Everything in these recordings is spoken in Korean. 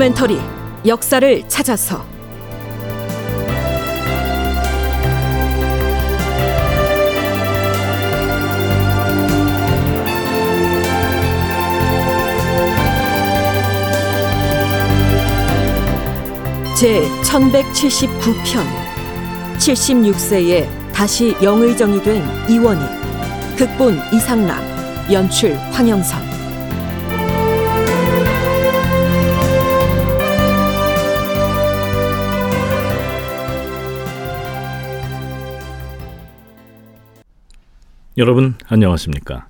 다큐멘터리 역사를 찾아서. 제 1179편 76세에 다시 영의정이 된 이원희 극본 이상락 연출 황영선 여러분 안녕하십니까?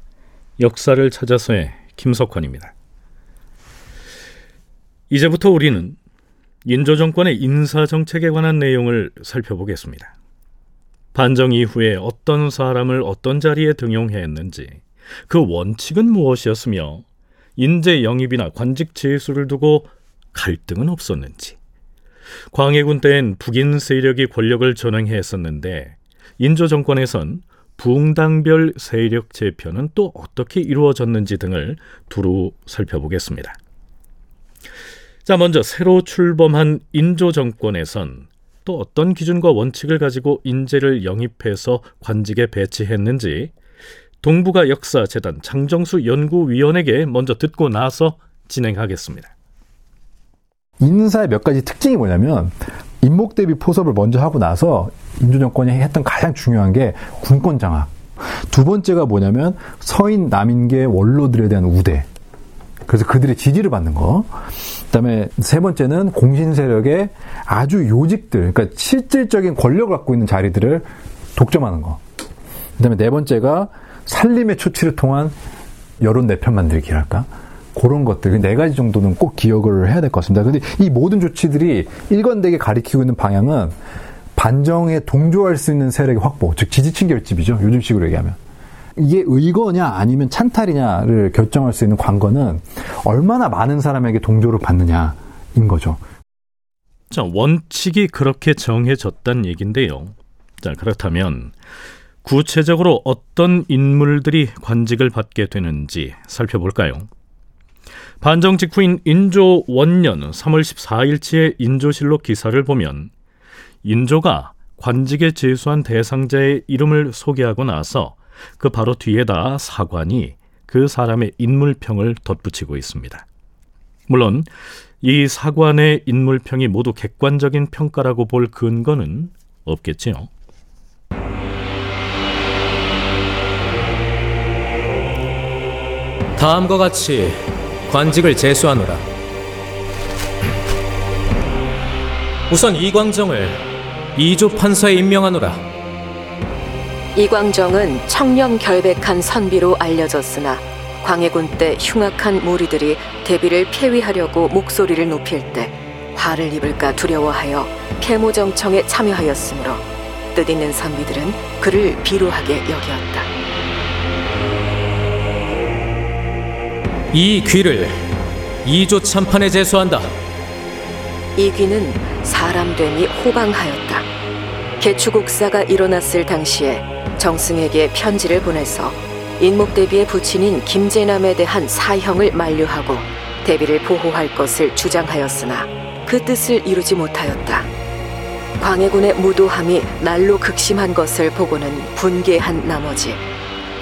역사를 찾아서의 김석환입니다. 이제부터 우리는 인조 정권의 인사 정책에 관한 내용을 살펴보겠습니다. 반정 이후에 어떤 사람을 어떤 자리에 등용했는지, 그 원칙은 무엇이었으며 인재 영입이나 관직 제수를 두고 갈등은 없었는지, 광해군 때엔 북인 세력이 권력을 전횡했었는데 인조 정권에선 붕당별 세력 재편은 또 어떻게 이루어졌는지 등을 두루 살펴보겠습니다. 자, 먼저 새로 출범한 인조 정권에선 또 어떤 기준과 원칙을 가지고 인재를 영입해서 관직에 배치했는지 동북아 역사 재단 장정수 연구위원에게 먼저 듣고 나서 진행하겠습니다. 인사의 몇 가지 특징이 뭐냐면 인목 대비 포섭을 먼저 하고 나서 인조 정권이 했던 가장 중요한 게 군권 장악. 두 번째가 뭐냐면 서인 남인계 원로들에 대한 우대. 그래서 그들의 지지를 받는 거. 그다음에 세 번째는 공신 세력의 아주 요직들, 그러니까 실질적인 권력을 갖고 있는 자리들을 독점하는 거. 그다음에 네 번째가 살림의 초치를 통한 여론 내편 만들기랄까. 그런 것들 네 가지 정도는 꼭 기억을 해야 될 것 같습니다. 근데 이 모든 조치들이 일관되게 가리키고 있는 방향은 반정에 동조할 수 있는 세력의 확보, 즉 지지층 결집이죠. 요즘식으로 얘기하면. 이게 의거냐 아니면 찬탈이냐를 결정할 수 있는 관건은 얼마나 많은 사람에게 동조를 받느냐인 거죠. 자, 원칙이 그렇게 정해졌단 얘긴데요. 자, 그렇다면 구체적으로 어떤 인물들이 관직을 받게 되는지 살펴볼까요? 반정 직후인 인조 원년 3월 14일치의 인조실록 기사를 보면 인조가 관직에 제수한 대상자의 이름을 소개하고 나서 그 바로 뒤에다 사관이 그 사람의 인물평을 덧붙이고 있습니다. 물론 이 사관의 인물평이 모두 객관적인 평가라고 볼 근거는 없겠지요. 다음과 같이 관직을 제수하노라. 우선 이광정을 이조 판사에 임명하노라. 이광정은 청렴 결백한 선비로 알려졌으나 광해군 때 흉악한 무리들이 대비를 폐위하려고 목소리를 높일 때 화를 입을까 두려워하여 폐모정청에 참여하였으므로 뜻있는 선비들은 그를 비루하게 여기었다. 이 귀를 이조 참판에 제수한다. 이 귀는 사람 됨이 호방하였다. 개추국사가 일어났을 당시에 정승에게 편지를 보내서 인목대비의 부친인 김재남에 대한 사형을 만류하고 대비를 보호할 것을 주장하였으나 그 뜻을 이루지 못하였다. 광해군의 무도함이 날로 극심한 것을 보고는 분개한 나머지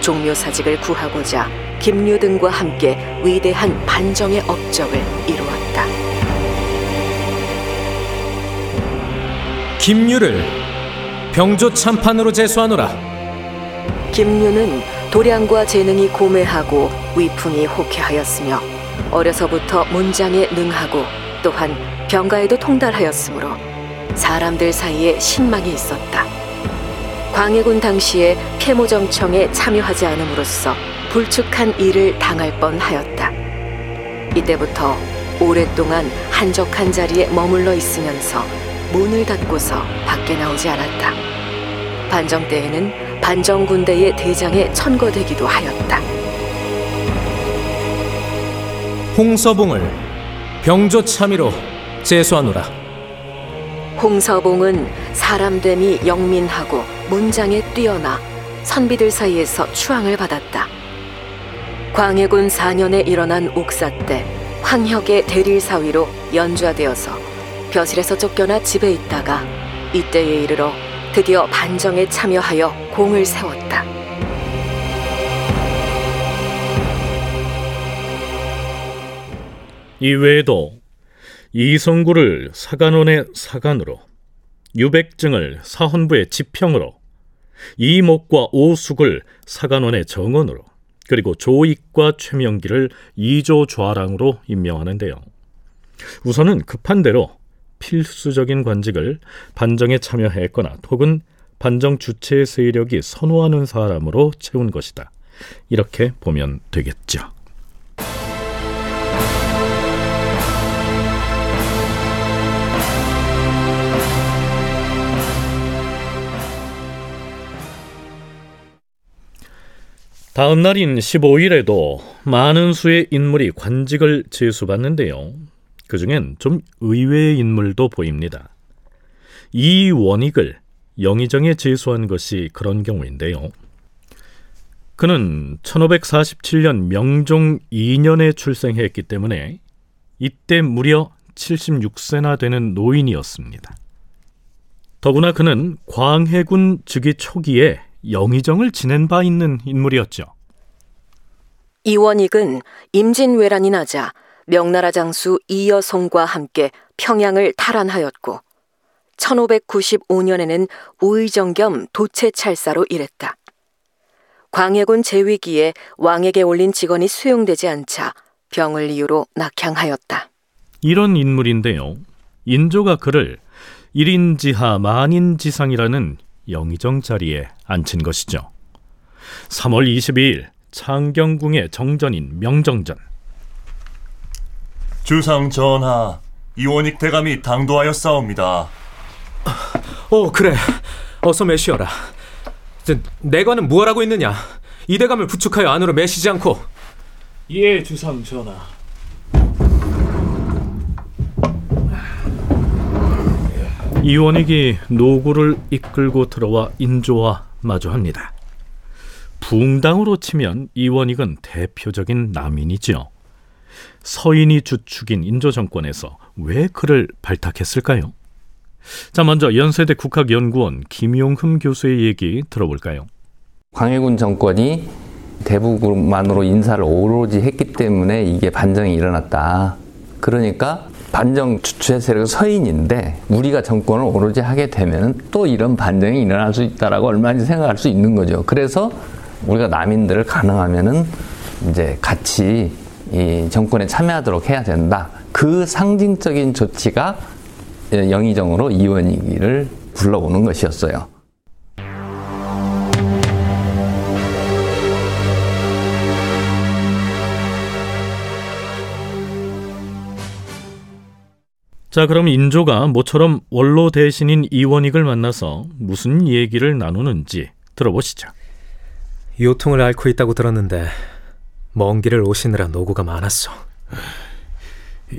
종묘사직을 구하고자 김류 등과 함께 위대한 반정의 업적을 이루었다. 김유를 병조 참판으로 제수하노라. 김류는 도량과 재능이 고매하고 위풍이 호쾌하였으며 어려서부터 문장에 능하고 또한 병가에도 통달하였으므로 사람들 사이에 신망이 있었다. 광해군 당시에 폐모정청에 참여하지 않음으로써 불축한 일을 당할 뻔하였다. 이때부터 오랫동안 한적한 자리에 머물러 있으면서 문을 닫고서 밖에 나오지 않았다. 반정 때에는 반정 군대의 대장에 천거되기도 하였다. 홍서봉을 병조 참의로 제수하노라. 홍서봉은 사람됨이 영민하고 문장에 뛰어나 선비들 사이에서 추앙을 받았다. 광해군 4년에 일어난 옥사 때 황혁의 대릴 사위로 연좌되어서 벼슬에서 쫓겨나 집에 있다가 이때에 이르러 드디어 반정에 참여하여 공을 세웠다. 이외에도 이성구를 사간원의 사간으로 유백증을 사헌부의 지평으로 이목과 오숙을 사간원의 정원으로 그리고 조익과 최명기를 이조 좌랑으로 임명하는데요. 우선은 급한 대로 필수적인 관직을 반정에 참여했거나 혹은 반정 주체 세력이 선호하는 사람으로 채운 것이다. 이렇게 보면 되겠죠. 다음 날인 15일에도 많은 수의 인물이 관직을 제수받는데요. 그 중엔 좀 의외의 인물도 보입니다. 이 원익을 영의정에 제수한 것이 그런 경우인데요. 그는 1547년 명종 2년에 출생했기 때문에 이때 무려 76세나 되는 노인이었습니다. 더구나 그는 광해군 즉위 초기에 영의정을 지낸 바 있는 인물이었죠. 이원익은 임진왜란이 나자 명나라 장수 이여송과 함께 평양을 탈환하였고 1595년에는 우의정 겸 도체찰사로 일했다. 광해군 제위기에 왕에게 올린 직원이 수용되지 않자 병을 이유로 낙향하였다. 이런 인물인데요. 인조가 그를 일인지하 만인지상이라는 영의정 자리에 앉힌 것이죠. 3월 22일 창경궁의 정전인 명정전. 주상 전하, 이원익 대감이 당도하였사옵니다. 어, 그래. 어서 매시어라. 저, 내관은 무엇하고 있느냐? 이 대감을 부축하여 안으로 매시지 않고. 예, 주상 전하. 이원익이 노구를 이끌고 들어와 인조와 마주합니다. 붕당으로 치면 이원익은 대표적인 남인이지요. 서인이 주축인 인조 정권에서 왜 그를 발탁했을까요? 자, 먼저 연세대 국학연구원 김용흠 교수의 얘기 들어볼까요? 광해군 정권이 대북만으로 인사를 오로지 했기 때문에 이게 반정이 일어났다. 그러니까 반정 주체 세력 서인인데 우리가 정권을 오로지 하게 되면 또 이런 반정이 일어날 수 있다라고 얼마든지 생각할 수 있는 거죠. 그래서 우리가 남인들을 가능하면은 이제 같이 이 정권에 참여하도록 해야 된다. 그 상징적인 조치가 영의정으로 이원익을 불러오는 것이었어요. 자, 그럼 인조가 모처럼 원로 대신인 이원익을 만나서 무슨 얘기를 나누는지 들어보시죠. 요통을 앓고 있다고 들었는데 먼 길을 오시느라 노고가 많았어.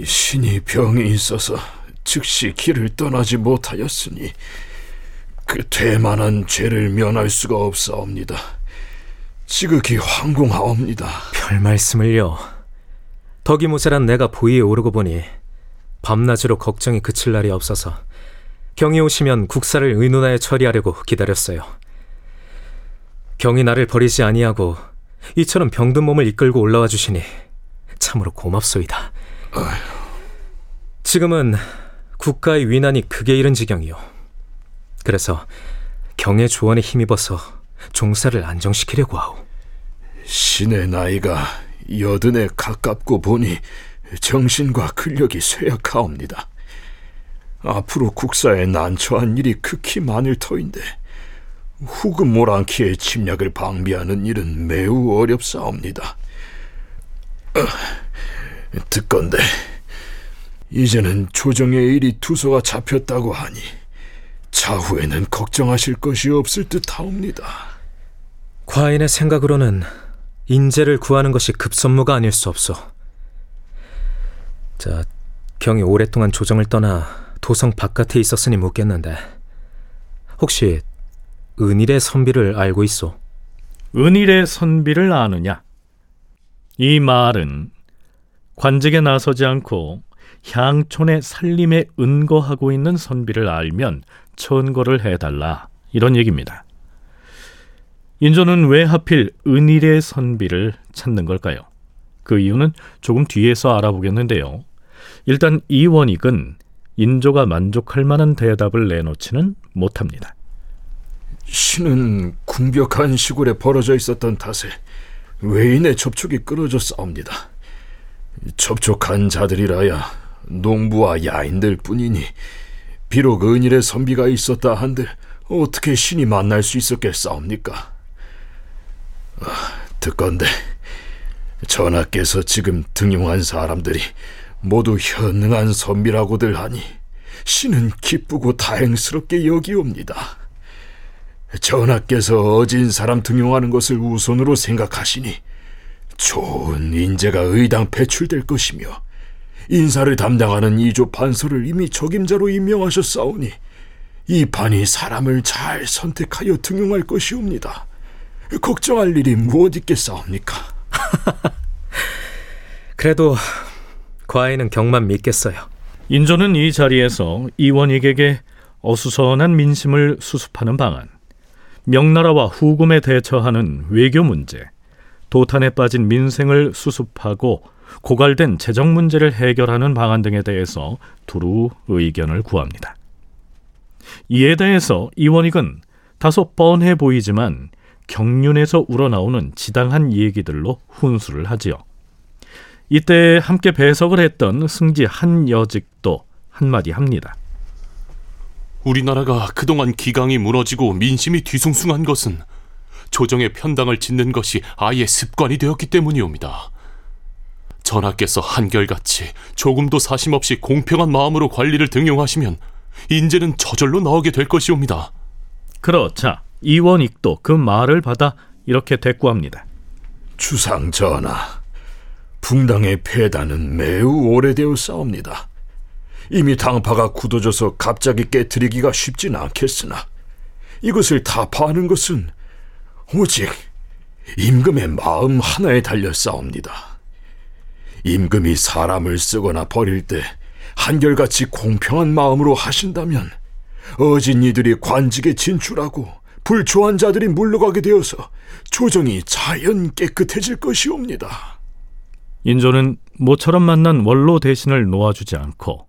신이 병이 있어서 즉시 길을 떠나지 못하였으니 그 대만한 죄를 면할 수가 없사옵니다. 지극히 황공하옵니다. 별 말씀을요. 덕이 모자란 내가 보위에 오르고 보니 밤낮으로 걱정이 그칠 날이 없어서 경이 오시면 국사를 의논하여 처리하려고 기다렸어요. 경이 나를 버리지 아니하고 이처럼 병든 몸을 이끌고 올라와 주시니 참으로 고맙소이다. 지금은 국가의 위난이 극에 이른 지경이요. 그래서 경의 조언에 힘입어서 종사를 안정시키려고 하오. 신의 나이가 여든에 가깝고 보니 정신과 근력이 쇠약하옵니다. 앞으로 국사에 난처한 일이 극히 많을 터인데 후금 모랑키의 침략을 방비하는 일은 매우 어렵사옵니다. 어, 듣건데 이제는 조정의 일이 투소가 잡혔다고 하니 차후에는 걱정하실 것이 없을 듯하옵니다. 과인의 생각으로는 인재를 구하는 것이 급선무가 아닐 수 없소. 자, 경이 오랫동안 조정을 떠나 도성 바깥에 있었으니 묻겠는데 혹시 은일의 선비를 알고 있소? 은일의 선비를 아느냐? 이 말은 관직에 나서지 않고 향촌의 살림에 은거하고 있는 선비를 알면 천거를 해달라 이런 얘기입니다. 인조는 왜 하필 은일의 선비를 찾는 걸까요? 그 이유는 조금 뒤에서 알아보겠는데요. 일단 이 원익은 인조가 만족할 만한 대답을 내놓지는 못합니다. 신은 궁벽한 시골에 벌어져 있었던 탓에 외인의 접촉이 끊어져 싸웁니다. 접촉한 자들이라야 농부와 야인들 뿐이니 비록 은일의 선비가 있었다 한들 어떻게 신이 만날 수 있었겠사옵니까? 아, 듣건데 전하께서 지금 등용한 사람들이 모두 현능한 선비라고들 하니 신은 기쁘고 다행스럽게 여기옵니다. 전하께서 어진 사람 등용하는 것을 우선으로 생각하시니 좋은 인재가 의당 배출될 것이며 인사를 담당하는 이조 판서를 이미 적임자로 임명하셨사오니 이 판이 사람을 잘 선택하여 등용할 것이옵니다. 걱정할 일이 무엇 있겠사옵니까? 그래도 과인은 경만 믿겠어요. 인조는 이 자리에서 이원익에게 어수선한 민심을 수습하는 방안, 명나라와 후금에 대처하는 외교 문제, 도탄에 빠진 민생을 수습하고 고갈된 재정 문제를 해결하는 방안 등에 대해서 두루 의견을 구합니다. 이에 대해서 이원익은 다소 뻔해 보이지만 경륜에서 우러나오는 지당한 얘기들로 훈수를 하지요. 이때 함께 배석을 했던 승지 한여직도 한마디 합니다. 우리나라가 그동안 기강이 무너지고 민심이 뒤숭숭한 것은 조정의 편당을 짓는 것이 아예 습관이 되었기 때문이옵니다. 전하께서 한결같이 조금도 사심 없이 공평한 마음으로 관리를 등용하시면 인재는 저절로 나오게 될 것이옵니다. 그렇자 이원익도 그 말을 받아 이렇게 대꾸합니다. 주상 전하, 붕당의 폐단은 매우 오래되어 싸웁니다. 이미 당파가 굳어져서 갑자기 깨뜨리기가 쉽진 않겠으나 이것을 타파하는 것은 오직 임금의 마음 하나에 달려 싸웁니다. 임금이 사람을 쓰거나 버릴 때 한결같이 공평한 마음으로 하신다면 어진 이들이 관직에 진출하고 불초한 자들이 물러가게 되어서 조정이 자연 깨끗해질 것이옵니다. 인조는 모처럼 만난 원로 대신을 놓아주지 않고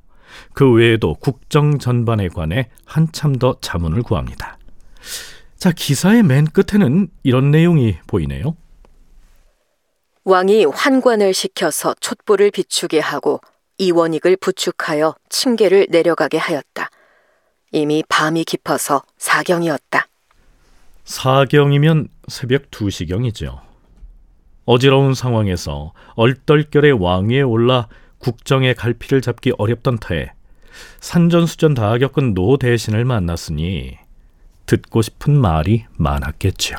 그 외에도 국정 전반에 관해 한참 더 자문을 구합니다. 자, 기사의 맨 끝에는 이런 내용이 보이네요. 왕이 환관을 시켜서 촛불을 비추게 하고 이원익을 부축하여 층계를 내려가게 하였다. 이미 밤이 깊어서 사경이었다. 사경이면 새벽 2시경이죠. 어지러운 상황에서 얼떨결에 왕위에 올라 국정의 갈피를 잡기 어렵던 터에 산전수전 다 겪은 노 대신을 만났으니 듣고 싶은 말이 많았겠지요.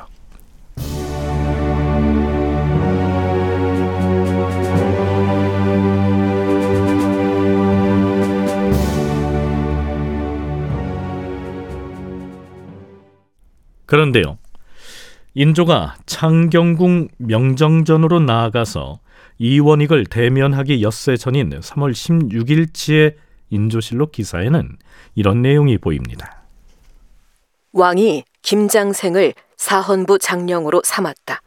그런데요. 인조가 창경궁 명정전으로 나아가서 이원익을 대면하기 엿새 전인 3월 16일치의 인조실록 기사에는 이런 내용이 보입니다. 왕이 김장생을 사헌부 장령으로 삼았다.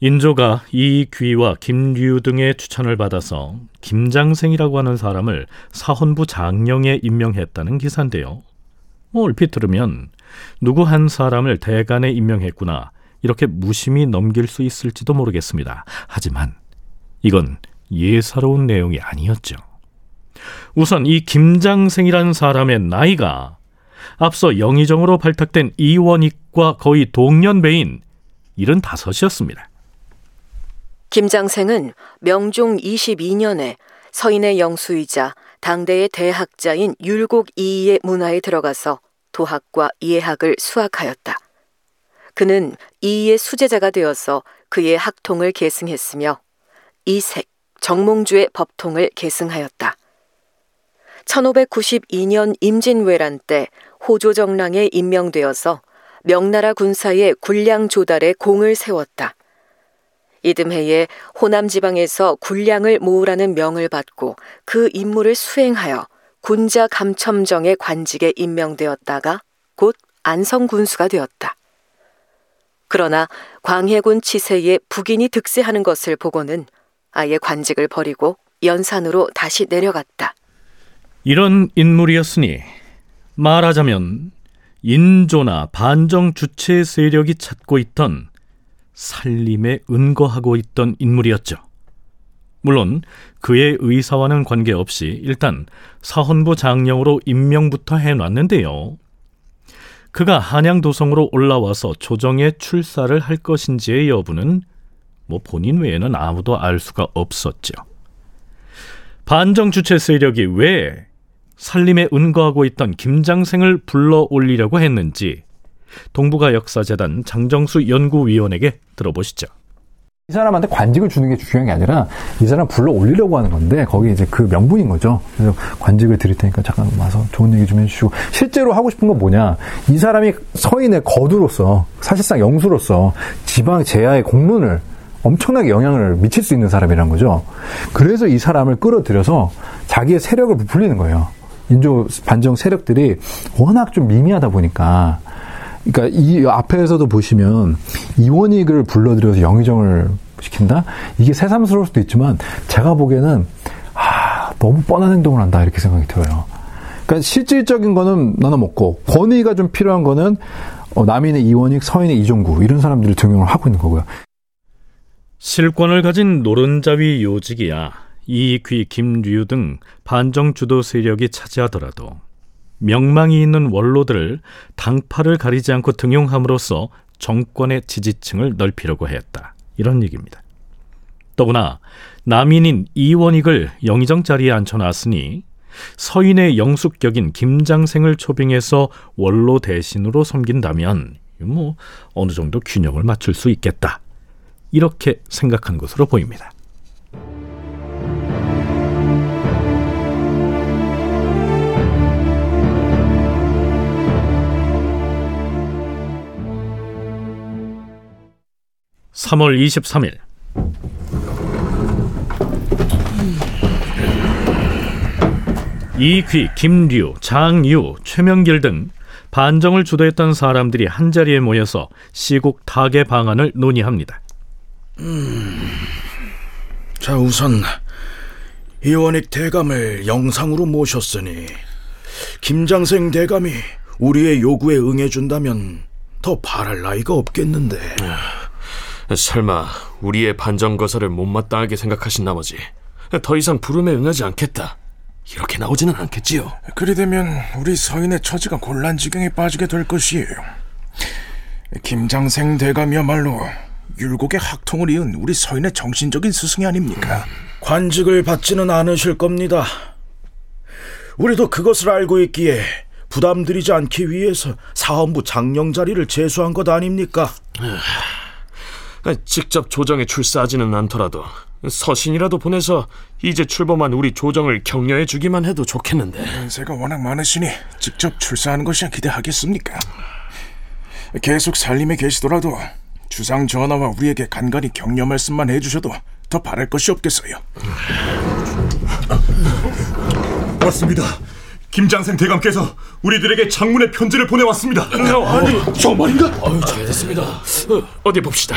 인조가 이귀와 김류 등의 추천을 받아서 김장생이라고 하는 사람을 사헌부 장령에 임명했다는 기사인데요. 뭐 얼핏 들으면 누구 한 사람을 대간에 임명했구나 이렇게 무심히 넘길 수 있을지도 모르겠습니다. 하지만 이건 예사로운 내용이 아니었죠. 우선 이 김장생이라는 사람의 나이가 앞서 영의정으로 발탁된 이원익과 거의 동년배인 75이었습니다. 김장생은 명종 22년에 서인의 영수이자 당대의 대학자인 율곡 이이의 문화에 들어가서 도학과 이해학을 수학하였다. 그는 이이의 수제자가 되어서 그의 학통을 계승했으며 이색, 정몽주의 법통을 계승하였다. 1592년 임진왜란 때 호조정랑에 임명되어서 명나라 군사의 군량 조달에 공을 세웠다. 이듬해에 호남 지방에서 군량을 모으라는 명을 받고 그 임무를 수행하여 군자 감첨정의 관직에 임명되었다가 곧 안성 군수가 되었다. 그러나 광해군 치세에 북인이 득세하는 것을 보고는 아예 관직을 버리고 연산으로 다시 내려갔다. 이런 인물이었으니 말하자면 인조나 반정 주체 세력이 찾고 있던 살림에 은거하고 있던 인물이었죠. 물론 그의 의사와는 관계없이 일단 사헌부 장령으로 임명부터 해놨는데요. 그가 한양 도성으로 올라와서 조정에 출사를 할 것인지의 여부는 뭐 본인 외에는 아무도 알 수가 없었죠. 반정 주체 세력이 왜 살림에 은거하고 있던 김장생을 불러 올리려고 했는지 동북아 역사재단 장정수 연구위원에게 들어보시죠. 이 사람한테 관직을 주는 게 중요한 게 아니라 이 사람 불러 올리려고 하는 건데 거기 이제 그 명분인 거죠. 그래서 관직을 드릴 테니까 잠깐 와서 좋은 얘기 좀 해주시고 실제로 하고 싶은 건 뭐냐? 이 사람이 서인의 거두로서 사실상 영수로서 지방 제야의 공론을 엄청나게 영향을 미칠 수 있는 사람이란 거죠. 그래서 이 사람을 끌어들여서 자기의 세력을 부풀리는 거예요. 인조 반정 세력들이 워낙 좀 미미하다 보니까 그러니까 이 앞에서도 보시면 이원익을 불러들여서 영의정을 시킨다? 이게 새삼스러울 수도 있지만 제가 보기에는 아, 너무 뻔한 행동을 한다 이렇게 생각이 들어요. 그러니까 실질적인 거는 나눠 먹고 권위가 좀 필요한 거는 어, 남인의 이원익, 서인의 이종구 이런 사람들을 등용을 하고 있는 거고요. 실권을 가진 노른자위 요직이야 이귀, 김류 등 반정 주도 세력이 차지하더라도 명망이 있는 원로들을 당파를 가리지 않고 등용함으로써 정권의 지지층을 넓히려고 했다. 이런 얘기입니다. 더구나 남인인 이원익을 영의정 자리에 앉혀놨으니 서인의 영숙격인 김장생을 초빙해서 원로 대신으로 섬긴다면 뭐 어느 정도 균형을 맞출 수 있겠다. 이렇게 생각한 것으로 보입니다. (3월 23일) 이귀, 김류, 장유, 최명길 등 반정을 주도했던 사람들이 한자리에 모여서 시국 타개 방안을 논의합니다. 음, 자 우선 이원익 대감을 영상으로 모셨으니 김장생 대감이 우리의 요구에 응해준다면 더 바랄 나이가 없겠는데 설마 우리의 반정 거사를 못마땅하게 생각하신 나머지 더 이상 부름에 응하지 않겠다 이렇게 나오지는 않겠지요 그리 되면 우리 서인의 처지가 곤란지경에 빠지게 될 것이에요 김장생 대감이야말로 율곡의 학통을 이은 우리 서인의 정신적인 스승이 아닙니까? 관직을 받지는 않으실 겁니다. 우리도 그것을 알고 있기에 부담드리지 않기 위해서 사헌부 장령 자리를 제수한 것 아닙니까? 직접 조정에 출사하지는 않더라도 서신이라도 보내서 이제 출범한 우리 조정을 격려해 주기만 해도 좋겠는데 연세가 워낙 많으시니 직접 출사하는 것이야 기대하겠습니까? 계속 살림에 계시더라도 주상 전하와 우리에게 간간히 격려 말씀만 해주셔도 더 바랄 것이 없겠어요. 맞습니다. 김장생 대감께서 우리들에게 장문의 편지를 보내왔습니다. 아니, 정말인가? 아유, 잘됐습니다. 어, 어디 봅시다.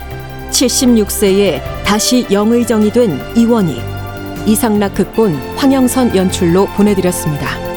76세에 다시 영의정이 된 이원희 이상락 극본 황영선 연출로 보내드렸습니다.